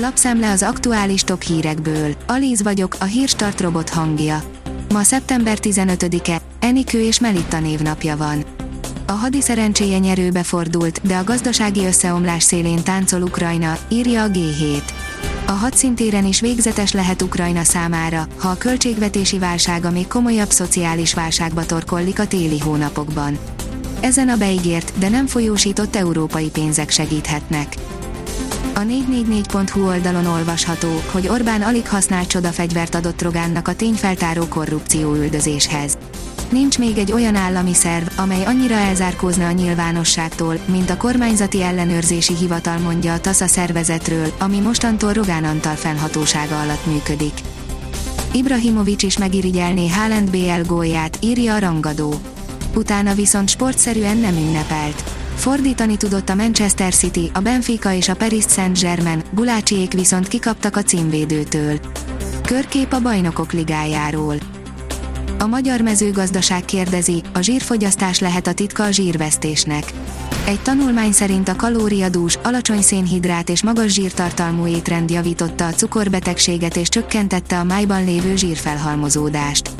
Lapszemle az aktuális top hírekből. Alíz vagyok, a hírstart robot hangja. Ma szeptember 15-e, Enikő és Melitta névnapja van. A hadi szerencséje nyerőbe fordult, de a gazdasági összeomlás szélén táncol Ukrajna, írja a G7. A hadszintéren is végzetes lehet Ukrajna számára, ha a költségvetési válsága még komolyabb szociális válságba torkollik a téli hónapokban. Ezen a beígért, de nem folyósított európai pénzek segíthetnek. A 444.hu oldalon olvasható, hogy Orbán alig használt csodafegyvert adott Rogánnak a tényfeltáró korrupció üldözéshez. Nincs még egy olyan állami szerv, amely annyira elzárkózna a nyilvánosságtól, mint a kormányzati ellenőrzési hivatal mondja a TASZA szervezetről, ami mostantól Rogán Antal fennhatósága alatt működik. Ibrahimovics is megirigyelné Haaland BL gólját, írja a rangadó. Utána viszont sportszerűen nem ünnepelt. Fordítani tudott a Manchester City, a Benfica és a Paris Saint-Germain, Gulácsiék viszont kikaptak a címvédőtől. Körkép a bajnokok ligájáról. A magyar mezőgazdaság kérdezi, a zsírfogyasztás lehet a titka a zsírvesztésnek. Egy tanulmány szerint a kalóriadús, alacsony szénhidrát és magas zsírtartalmú étrend javította a cukorbetegséget és csökkentette a májban lévő zsírfelhalmozódást.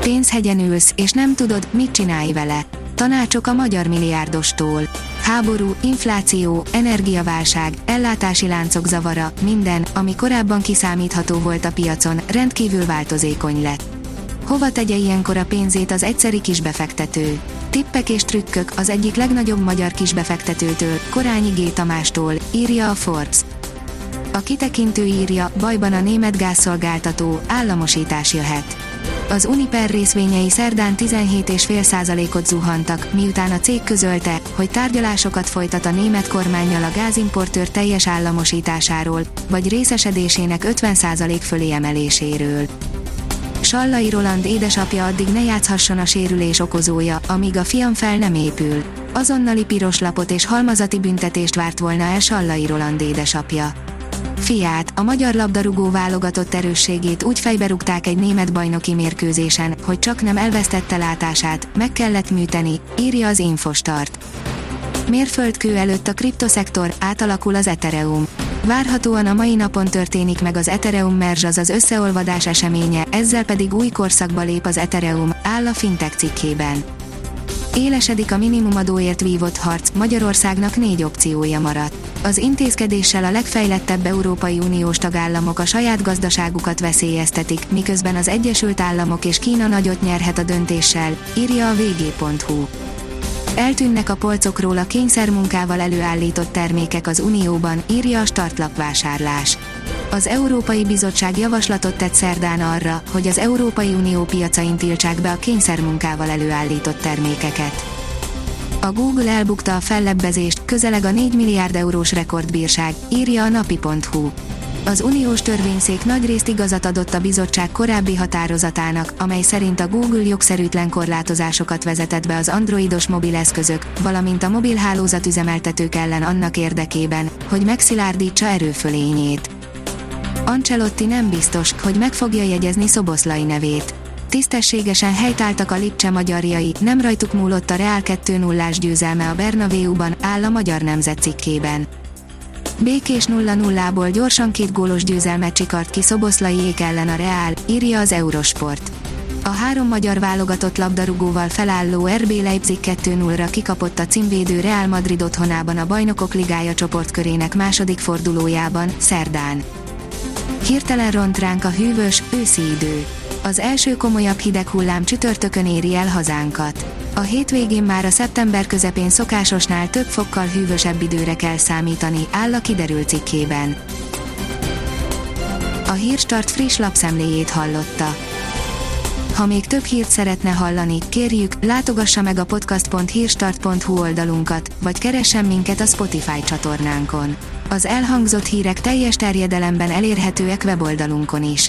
Pénzhegyen ülsz, és nem tudod, mit csinálj vele. Tanácsok a magyar milliárdostól. Háború, infláció, energiaválság, ellátási láncok zavara, minden, ami korábban kiszámítható volt a piacon, rendkívül változékony lett. Hova tegye ilyenkor a pénzét az egyszeri kisbefektető? Tippek és trükkök az egyik legnagyobb magyar kisbefektetőtől, Korányi G. Tamástól, írja a Forbes. A kitekintő írja, bajban a német gázszolgáltató, államosítás jöhet. Az Uniper részvényei szerdán 17,5%-ot zuhantak, miután a cég közölte, hogy tárgyalásokat folytat a német kormányjal a gázimportőr teljes államosításáról, vagy részesedésének 50% fölé emeléséről. Sallai Roland édesapja addig ne játszhasson a sérülés okozója, amíg a fiam fel nem épül. Azonnali piros lapot és halmazati büntetést várt volna el Sallai Roland édesapja. Fiát, a magyar labdarúgó válogatott erősségét úgy fejberúgták egy német bajnoki mérkőzésen, hogy csak nem elvesztette látását, meg kellett műteni, írja az Infostart. Mérföldkő előtt a kriptoszektor, átalakul az Ethereum. Várhatóan a mai napon történik meg az Ethereum Merge az az összeolvadás eseménye, ezzel pedig új korszakba lép az Ethereum, áll a fintech cikkében. Élesedik a minimumadóért vívott harc, Magyarországnak négy opciója maradt. Az intézkedéssel a legfejlettebb Európai Uniós tagállamok a saját gazdaságukat veszélyeztetik, miközben az Egyesült Államok és Kína nagyot nyerhet a döntéssel, írja a vg.hu. Eltűnnek a polcokról a kényszermunkával előállított termékek az Unióban, írja a startlapvásárlás. Az Európai Bizottság javaslatot tett szerdán arra, hogy az Európai Unió piacain tiltsák be a kényszermunkával előállított termékeket. A Google elbukta a fellebbezést, közeleg a 4 milliárd eurós rekordbírság, írja a napi.hu. Az uniós törvényszék nagyrészt igazat adott a bizottság korábbi határozatának, amely szerint a Google jogszerűtlen korlátozásokat vezetett be az androidos mobileszközök, valamint a mobilhálózat üzemeltetők ellen annak érdekében, hogy megszilárdítsa erőfölényét. Ancelotti nem biztos, hogy meg fogja jegyezni Szoboszlai nevét. Tisztességesen helytáltak a Lipcse magyarjai, nem rajtuk múlott a Real 2-0-ás győzelme a Bernabéuban, áll a Magyar Nemzet cikkében. Békés 0-0-ból gyorsan két gólos győzelmet csikart ki Szoboszlaiék ellen a Real, írja az Eurosport. A három magyar válogatott labdarúgóval felálló RB Leipzig 2-0-ra kikapott a címvédő Real Madrid otthonában a Bajnokok Ligája csoportkörének második fordulójában, szerdán. Hirtelen ront ránk a hűvös, őszi idő. Az első komolyabb hideg hullám csütörtökön éri el hazánkat. A hétvégén már a szeptember közepén szokásosnál több fokkal hűvösebb időre kell számítani, áll a kiderült cikkében. A Hírstart friss lapszemléjét hallotta. Ha még több hírt szeretne hallani, kérjük, látogassa meg a podcast.hírstart.hu oldalunkat, vagy keressen minket a Spotify csatornánkon. Az elhangzott hírek teljes terjedelemben elérhetőek weboldalunkon is.